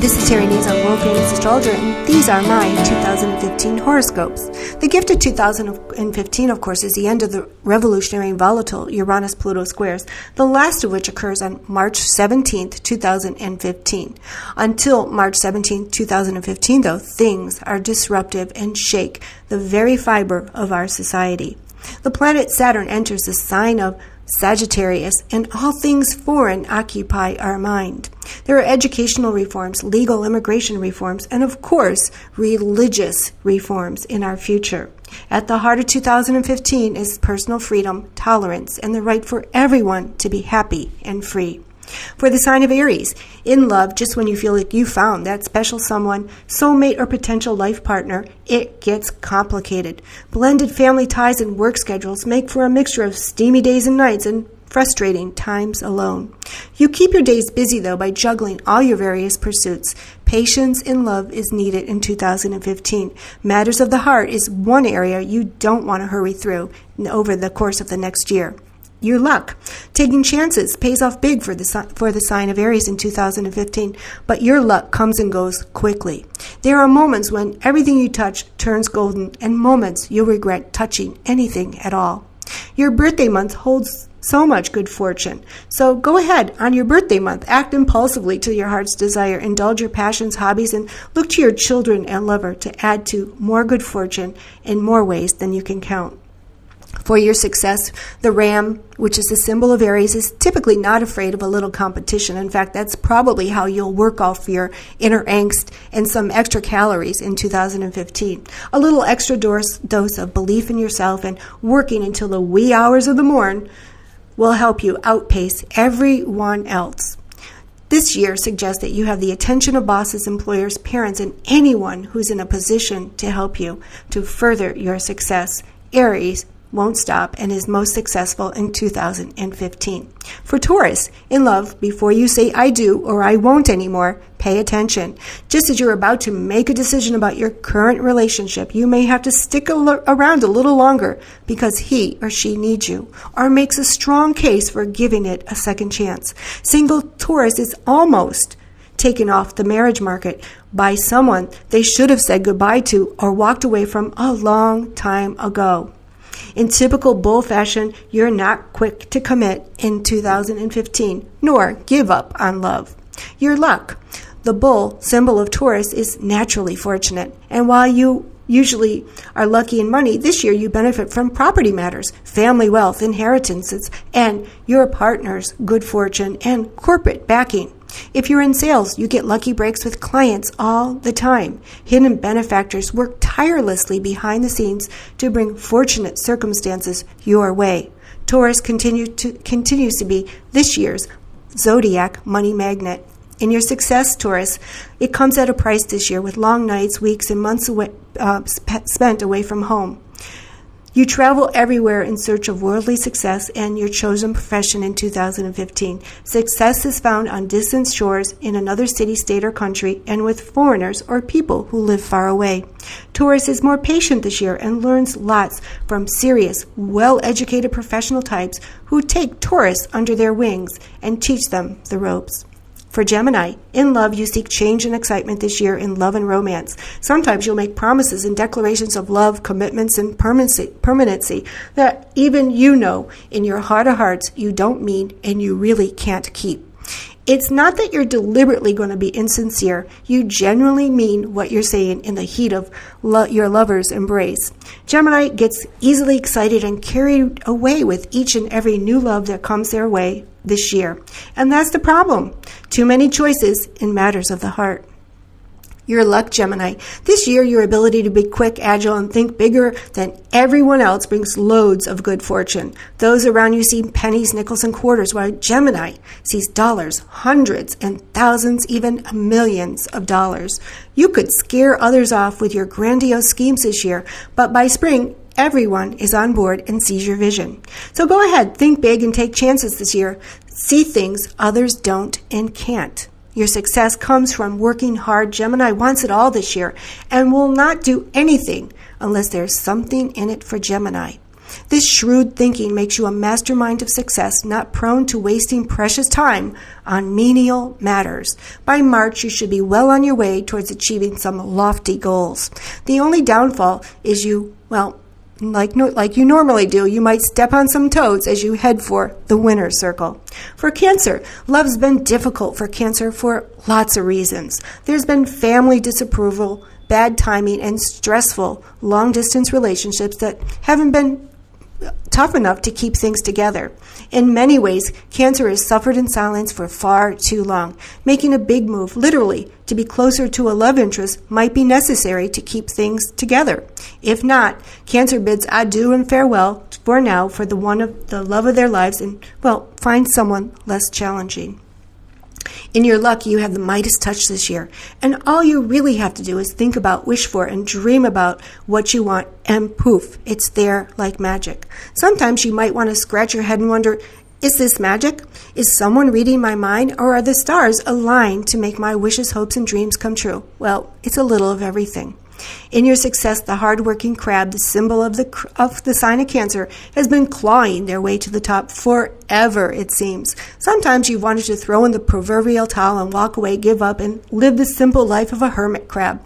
This is Terry Nazon World Famous Astrologer, and these are my 2015 horoscopes. The gift of 2015, of course, is the end of the revolutionary and volatile Uranus Pluto squares, the last of which occurs on March 17, 2015. Until March 17, 2015, though, things are disruptive and shake the very fiber of our society. The planet Saturn enters the sign of Sagittarius, and all things foreign occupy our mind. There are educational reforms, legal immigration reforms, and of course, religious reforms in our future. At the heart of 2015 is personal freedom, tolerance, and the right for everyone to be happy and free. For the sign of Aries, in love, just when you feel like you found that special someone, soulmate, or potential life partner, it gets complicated. Blended family ties and work schedules make for a mixture of steamy days and nights and frustrating times alone. You keep your days busy, though, by juggling all your various pursuits. Patience in love is needed in 2015. Matters of the heart is one area you don't want to hurry through over the course of the next year your luck. Taking chances pays off big for the for the sign of Aries in 2015, but your luck comes and goes quickly. There are moments when everything you touch turns golden and moments you'll regret touching anything at all. Your birthday month holds so much good fortune. So go ahead on your birthday month, act impulsively to your heart's desire, indulge your passions, hobbies, and look to your children and lover to add to more good fortune in more ways than you can count for your success. The ram, which is the symbol of Aries, is typically not afraid of a little competition. In fact, that's probably how you'll work off your inner angst and some extra calories in 2015. A little extra dose, dose of belief in yourself and working until the wee hours of the morn will help you outpace everyone else. This year suggests that you have the attention of bosses, employers, parents, and anyone who's in a position to help you to further your success. Aries, won't stop and is most successful in 2015. For Taurus, in love, before you say I do or I won't anymore, pay attention. Just as you're about to make a decision about your current relationship, you may have to stick around a little longer because he or she needs you or makes a strong case for giving it a second chance. Single Taurus is almost taken off the marriage market by someone they should have said goodbye to or walked away from a long time ago. In typical bull fashion, you're not quick to commit in 2015, nor give up on love. Your luck. The bull, symbol of Taurus, is naturally fortunate, and while you usually are lucky in money, this year you benefit from property matters, family wealth, inheritances, and your partner's good fortune and corporate backing. If you're in sales, you get lucky breaks with clients all the time. Hidden benefactors work tirelessly behind the scenes to bring fortunate circumstances your way. Taurus continue to, continues to be this year's zodiac money magnet. In your success, Taurus, it comes at a price this year with long nights, weeks, and months away, uh, spent away from home. You travel everywhere in search of worldly success and your chosen profession in 2015. Success is found on distant shores in another city, state, or country and with foreigners or people who live far away. Taurus is more patient this year and learns lots from serious, well educated professional types who take Taurus under their wings and teach them the ropes. For Gemini, in love, you seek change and excitement this year in love and romance. Sometimes you'll make promises and declarations of love, commitments, and permanency, that even you know in your heart of hearts you don't mean and you really can't keep. It's not that you're deliberately going to be insincere. You genuinely mean what you're saying in the heat of lo- your lover's embrace. Gemini gets easily excited and carried away with each and every new love that comes their way this year. And that's the problem. Too many choices in matters of the heart. Your luck, Gemini. This year, your ability to be quick, agile, and think bigger than everyone else brings loads of good fortune. Those around you see pennies, nickels, and quarters, while Gemini sees dollars, hundreds, and thousands, even millions of dollars. You could scare others off with your grandiose schemes this year, but by spring, everyone is on board and sees your vision. So go ahead, think big, and take chances this year. See things others don't and can't. Your success comes from working hard. Gemini wants it all this year and will not do anything unless there's something in it for Gemini. This shrewd thinking makes you a mastermind of success, not prone to wasting precious time on menial matters. By March, you should be well on your way towards achieving some lofty goals. The only downfall is you, well, like, no, like you normally do, you might step on some toes as you head for the winner's circle. For Cancer, love's been difficult for Cancer for lots of reasons. There's been family disapproval, bad timing, and stressful long distance relationships that haven't been uh, tough enough to keep things together. In many ways, Cancer has suffered in silence for far too long. Making a big move, literally, to be closer to a love interest might be necessary to keep things together. If not, Cancer bids adieu and farewell for now for the one of the love of their lives and, well, find someone less challenging. In your luck, you have the Midas touch this year. And all you really have to do is think about, wish for, and dream about what you want, and poof, it's there like magic. Sometimes you might want to scratch your head and wonder, is this magic? Is someone reading my mind, or are the stars aligned to make my wishes, hopes, and dreams come true? Well, it's a little of everything. In your success, the hard-working crab, the symbol of the of the sign of Cancer, has been clawing their way to the top forever. It seems. Sometimes you've wanted to throw in the proverbial towel and walk away, give up, and live the simple life of a hermit crab.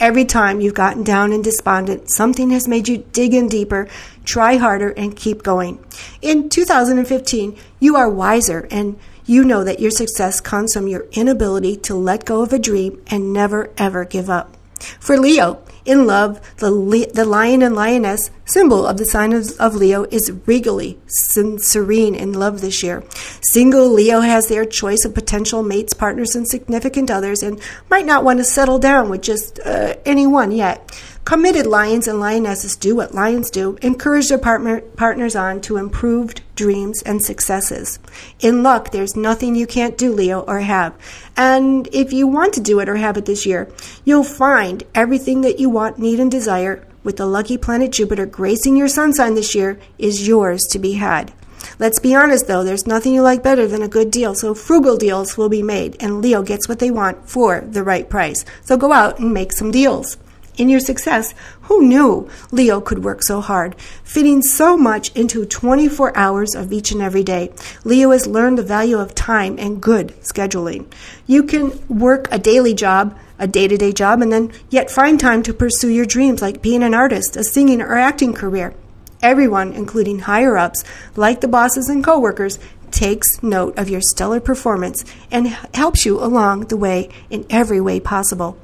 Every time you've gotten down and despondent, something has made you dig in deeper, try harder, and keep going. In 2015, you are wiser and you know that your success comes from your inability to let go of a dream and never ever give up. For Leo, in love, the, le- the lion and lioness, symbol of the sign of, of Leo, is regally serene in love this year. Single Leo has their choice of potential mates, partners, and significant others, and might not want to settle down with just uh, anyone yet. Committed lions and lionesses do what lions do encourage their partner, partners on to improved dreams and successes. In luck, there's nothing you can't do, Leo, or have. And if you want to do it or have it this year, you'll find everything that you want, need, and desire with the lucky planet Jupiter gracing your sun sign this year is yours to be had. Let's be honest though, there's nothing you like better than a good deal, so frugal deals will be made, and Leo gets what they want for the right price. So go out and make some deals. In your success, who knew Leo could work so hard, fitting so much into 24 hours of each and every day? Leo has learned the value of time and good scheduling. You can work a daily job, a day to day job, and then yet find time to pursue your dreams like being an artist, a singing or acting career. Everyone, including higher ups, like the bosses and coworkers, takes note of your stellar performance and helps you along the way in every way possible.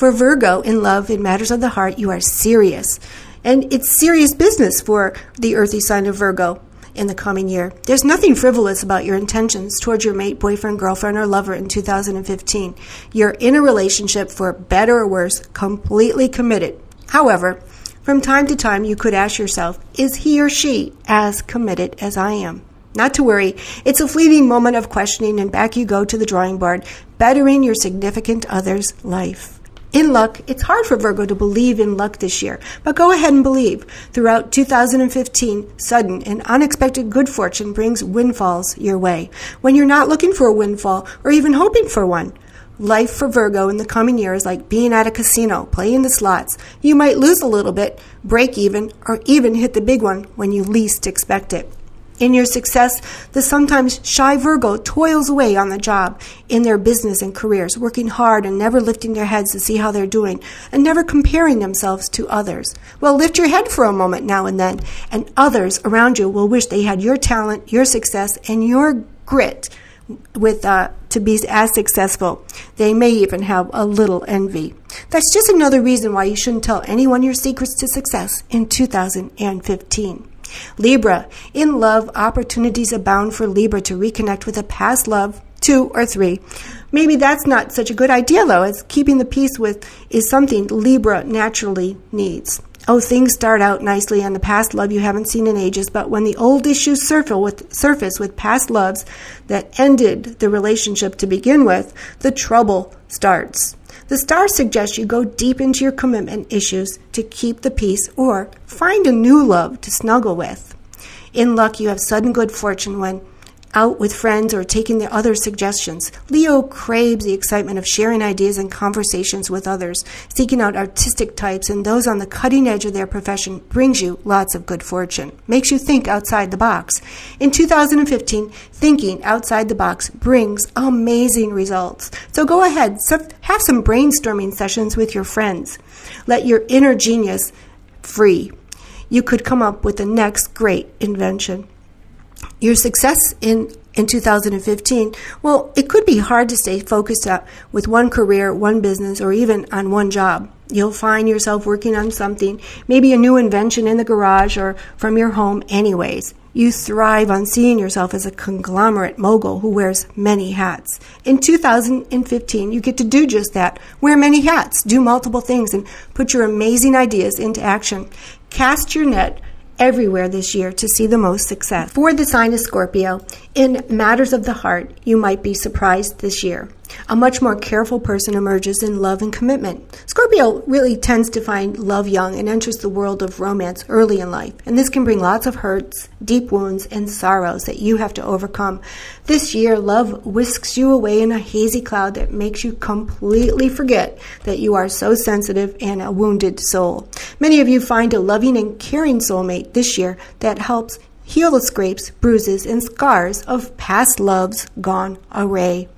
For Virgo, in love, in matters of the heart, you are serious. And it's serious business for the earthy sign of Virgo in the coming year. There's nothing frivolous about your intentions towards your mate, boyfriend, girlfriend, or lover in 2015. You're in a relationship for better or worse, completely committed. However, from time to time, you could ask yourself, is he or she as committed as I am? Not to worry, it's a fleeting moment of questioning, and back you go to the drawing board, bettering your significant other's life. In luck, it's hard for Virgo to believe in luck this year, but go ahead and believe. Throughout 2015, sudden and unexpected good fortune brings windfalls your way when you're not looking for a windfall or even hoping for one. Life for Virgo in the coming year is like being at a casino, playing the slots. You might lose a little bit, break even, or even hit the big one when you least expect it. In your success, the sometimes shy Virgo toils away on the job, in their business and careers, working hard and never lifting their heads to see how they're doing, and never comparing themselves to others. Well, lift your head for a moment now and then, and others around you will wish they had your talent, your success, and your grit with uh, to be as successful. They may even have a little envy. That's just another reason why you shouldn't tell anyone your secrets to success in 2015. Libra, in love, opportunities abound for Libra to reconnect with a past love, two or three. Maybe that's not such a good idea, though, as keeping the peace with is something Libra naturally needs. Oh, things start out nicely on the past love you haven't seen in ages, but when the old issues with, surface with past loves that ended the relationship to begin with, the trouble starts. The stars suggest you go deep into your commitment issues to keep the peace or find a new love to snuggle with. In luck, you have sudden good fortune when out with friends or taking the other suggestions. Leo craves the excitement of sharing ideas and conversations with others. Seeking out artistic types and those on the cutting edge of their profession brings you lots of good fortune. Makes you think outside the box. In 2015, thinking outside the box brings amazing results. So go ahead, have some brainstorming sessions with your friends. Let your inner genius free. You could come up with the next great invention. Your success in in 2015, well, it could be hard to stay focused up with one career, one business, or even on one job. You'll find yourself working on something, maybe a new invention in the garage or from your home, anyways. You thrive on seeing yourself as a conglomerate mogul who wears many hats. In 2015, you get to do just that. Wear many hats, do multiple things, and put your amazing ideas into action. Cast your net everywhere this year to see the most success. For the sign of Scorpio, in matters of the heart, you might be surprised this year. A much more careful person emerges in love and commitment. Scorpio really tends to find love young and enters the world of romance early in life, and this can bring lots of hurts, deep wounds, and sorrows that you have to overcome. This year, love whisks you away in a hazy cloud that makes you completely forget that you are so sensitive and a wounded soul. Many of you find a loving and caring soulmate this year that helps heal the scrapes, bruises, and scars of past loves gone away.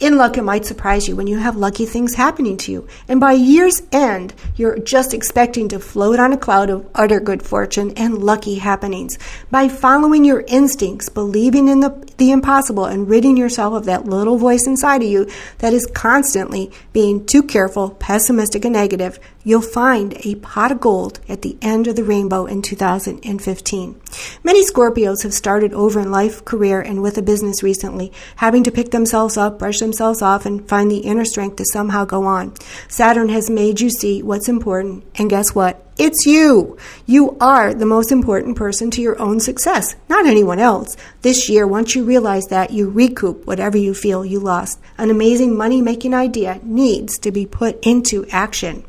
In luck, it might surprise you when you have lucky things happening to you, and by year's end, you're just expecting to float on a cloud of utter good fortune and lucky happenings. By following your instincts, believing in the, the impossible, and ridding yourself of that little voice inside of you that is constantly being too careful, pessimistic, and negative, you'll find a pot of gold at the end of the rainbow in 2015. Many Scorpios have started over in life, career, and with a business recently, having to pick themselves up, brush themselves off, and find the inner strength to somehow go on. Saturn has made you see what's important, and guess what? It's you. You are the most important person to your own success, not anyone else. This year, once you realize that, you recoup whatever you feel you lost. An amazing money making idea needs to be put into action.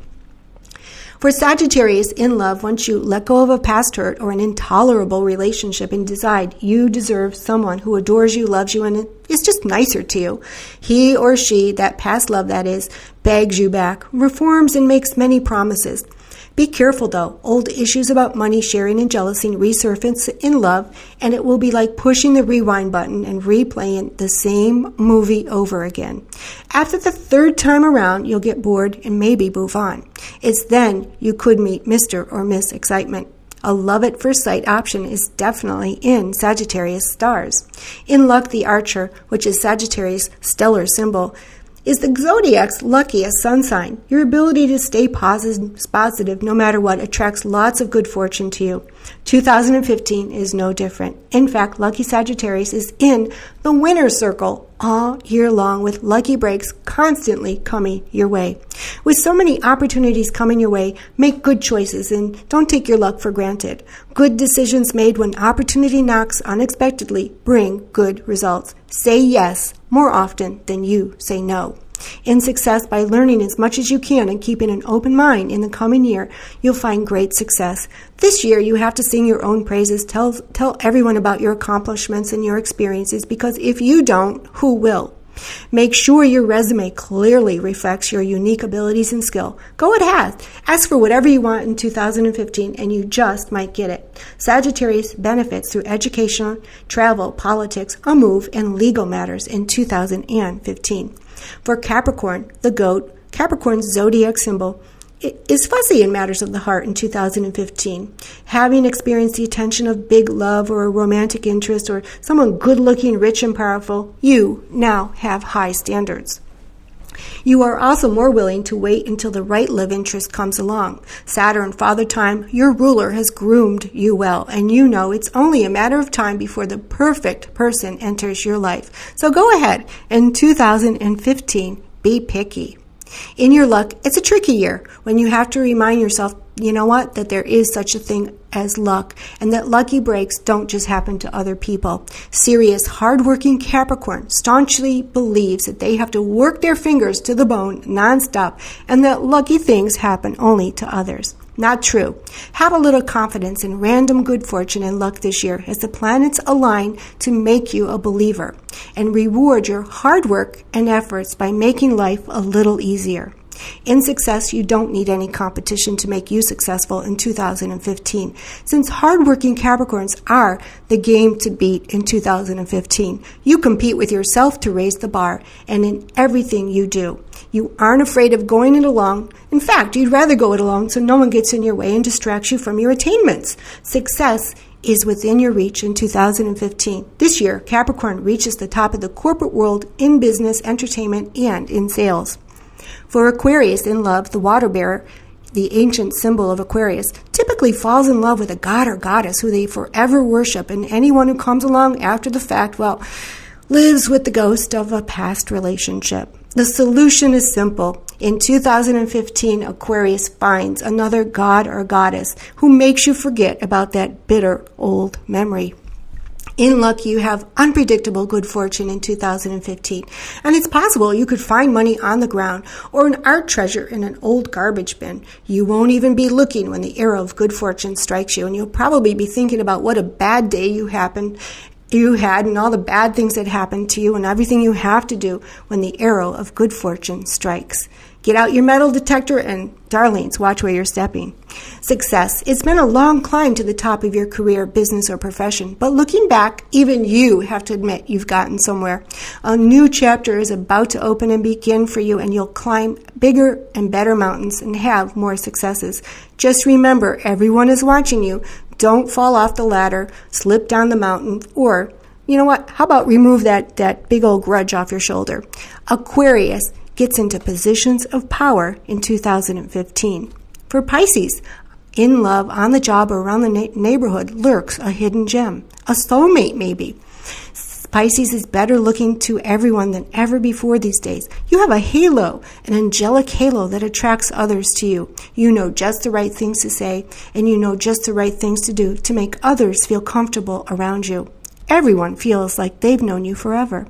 For Sagittarius in love, once you let go of a past hurt or an intolerable relationship and decide you deserve someone who adores you, loves you, and is just nicer to you, he or she, that past love that is, begs you back, reforms, and makes many promises. Be careful though. Old issues about money sharing and jealousy resurface in love, and it will be like pushing the rewind button and replaying the same movie over again. After the third time around, you'll get bored and maybe move on. It's then you could meet Mr. or Miss Excitement. A love at first sight option is definitely in Sagittarius stars. In luck, the archer, which is Sagittarius' stellar symbol, is the zodiac's luckiest sun sign. Your ability to stay positive no matter what attracts lots of good fortune to you. 2015 is no different. In fact, Lucky Sagittarius is in the winner's circle all year long with lucky breaks constantly coming your way. With so many opportunities coming your way, make good choices and don't take your luck for granted. Good decisions made when opportunity knocks unexpectedly bring good results. Say yes more often than you say no. In success, by learning as much as you can and keeping an open mind in the coming year, you'll find great success. This year, you have to sing your own praises, tell, tell everyone about your accomplishments and your experiences, because if you don't, who will? Make sure your resume clearly reflects your unique abilities and skill. Go ahead. Ask for whatever you want in 2015 and you just might get it. Sagittarius benefits through education, travel, politics, a move, and legal matters in 2015. For Capricorn, the goat, Capricorn's zodiac symbol, is fuzzy in matters of the heart in 2015. Having experienced the attention of big love or a romantic interest or someone good looking, rich, and powerful, you now have high standards. You are also more willing to wait until the right love interest comes along. Saturn, Father Time, your ruler, has groomed you well, and you know it's only a matter of time before the perfect person enters your life. So go ahead. In 2015, be picky. In your luck, it's a tricky year when you have to remind yourself, you know what, that there is such a thing as luck and that lucky breaks don't just happen to other people. Serious, hardworking Capricorn staunchly believes that they have to work their fingers to the bone nonstop and that lucky things happen only to others. Not true. Have a little confidence in random good fortune and luck this year as the planets align to make you a believer and reward your hard work and efforts by making life a little easier. In success, you don't need any competition to make you successful in 2015, since hardworking Capricorns are the game to beat in 2015. You compete with yourself to raise the bar, and in everything you do. You aren't afraid of going it alone. In fact, you'd rather go it alone so no one gets in your way and distracts you from your attainments. Success is within your reach in 2015. This year, Capricorn reaches the top of the corporate world in business, entertainment, and in sales. For Aquarius in love, the water bearer, the ancient symbol of Aquarius, typically falls in love with a god or goddess who they forever worship, and anyone who comes along after the fact, well, lives with the ghost of a past relationship. The solution is simple. In 2015, Aquarius finds another god or goddess who makes you forget about that bitter old memory. In luck, you have unpredictable good fortune in 2015. And it's possible you could find money on the ground or an art treasure in an old garbage bin. You won't even be looking when the arrow of good fortune strikes you, and you'll probably be thinking about what a bad day you happened you had and all the bad things that happened to you and everything you have to do when the arrow of good fortune strikes. Get out your metal detector and, darlings, watch where you're stepping. Success. It's been a long climb to the top of your career, business, or profession, but looking back, even you have to admit you've gotten somewhere. A new chapter is about to open and begin for you, and you'll climb bigger and better mountains and have more successes. Just remember, everyone is watching you. Don't fall off the ladder, slip down the mountain, or you know what? How about remove that, that big old grudge off your shoulder? Aquarius gets into positions of power in 2015. For Pisces, in love, on the job, or around the na- neighborhood lurks a hidden gem, a soulmate maybe. Pisces is better looking to everyone than ever before these days. You have a halo, an angelic halo that attracts others to you. You know just the right things to say, and you know just the right things to do to make others feel comfortable around you. Everyone feels like they've known you forever.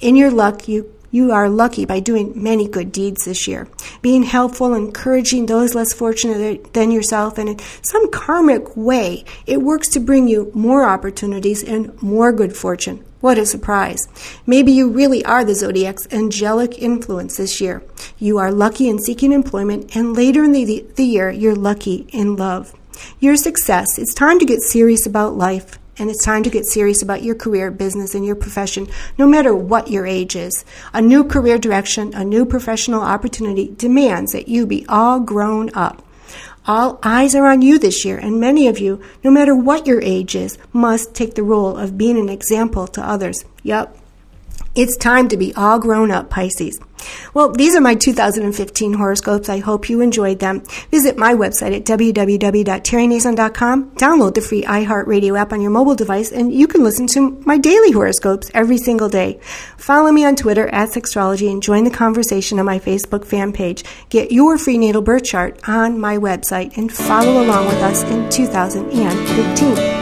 In your luck, you you are lucky by doing many good deeds this year, being helpful, encouraging those less fortunate than yourself, and in some karmic way, it works to bring you more opportunities and more good fortune. What a surprise. Maybe you really are the zodiac's angelic influence this year. You are lucky in seeking employment, and later in the, the year, you're lucky in love. Your success, it's time to get serious about life and it's time to get serious about your career, business, and your profession, no matter what your age is. A new career direction, a new professional opportunity demands that you be all grown up. All eyes are on you this year, and many of you, no matter what your age is, must take the role of being an example to others. Yep, it's time to be all grown up, Pisces. Well, these are my 2015 horoscopes. I hope you enjoyed them. Visit my website at www.terrynazon.com. Download the free iHeartRadio app on your mobile device, and you can listen to my daily horoscopes every single day. Follow me on Twitter at Sexstrology and join the conversation on my Facebook fan page. Get your free natal birth chart on my website and follow along with us in 2015.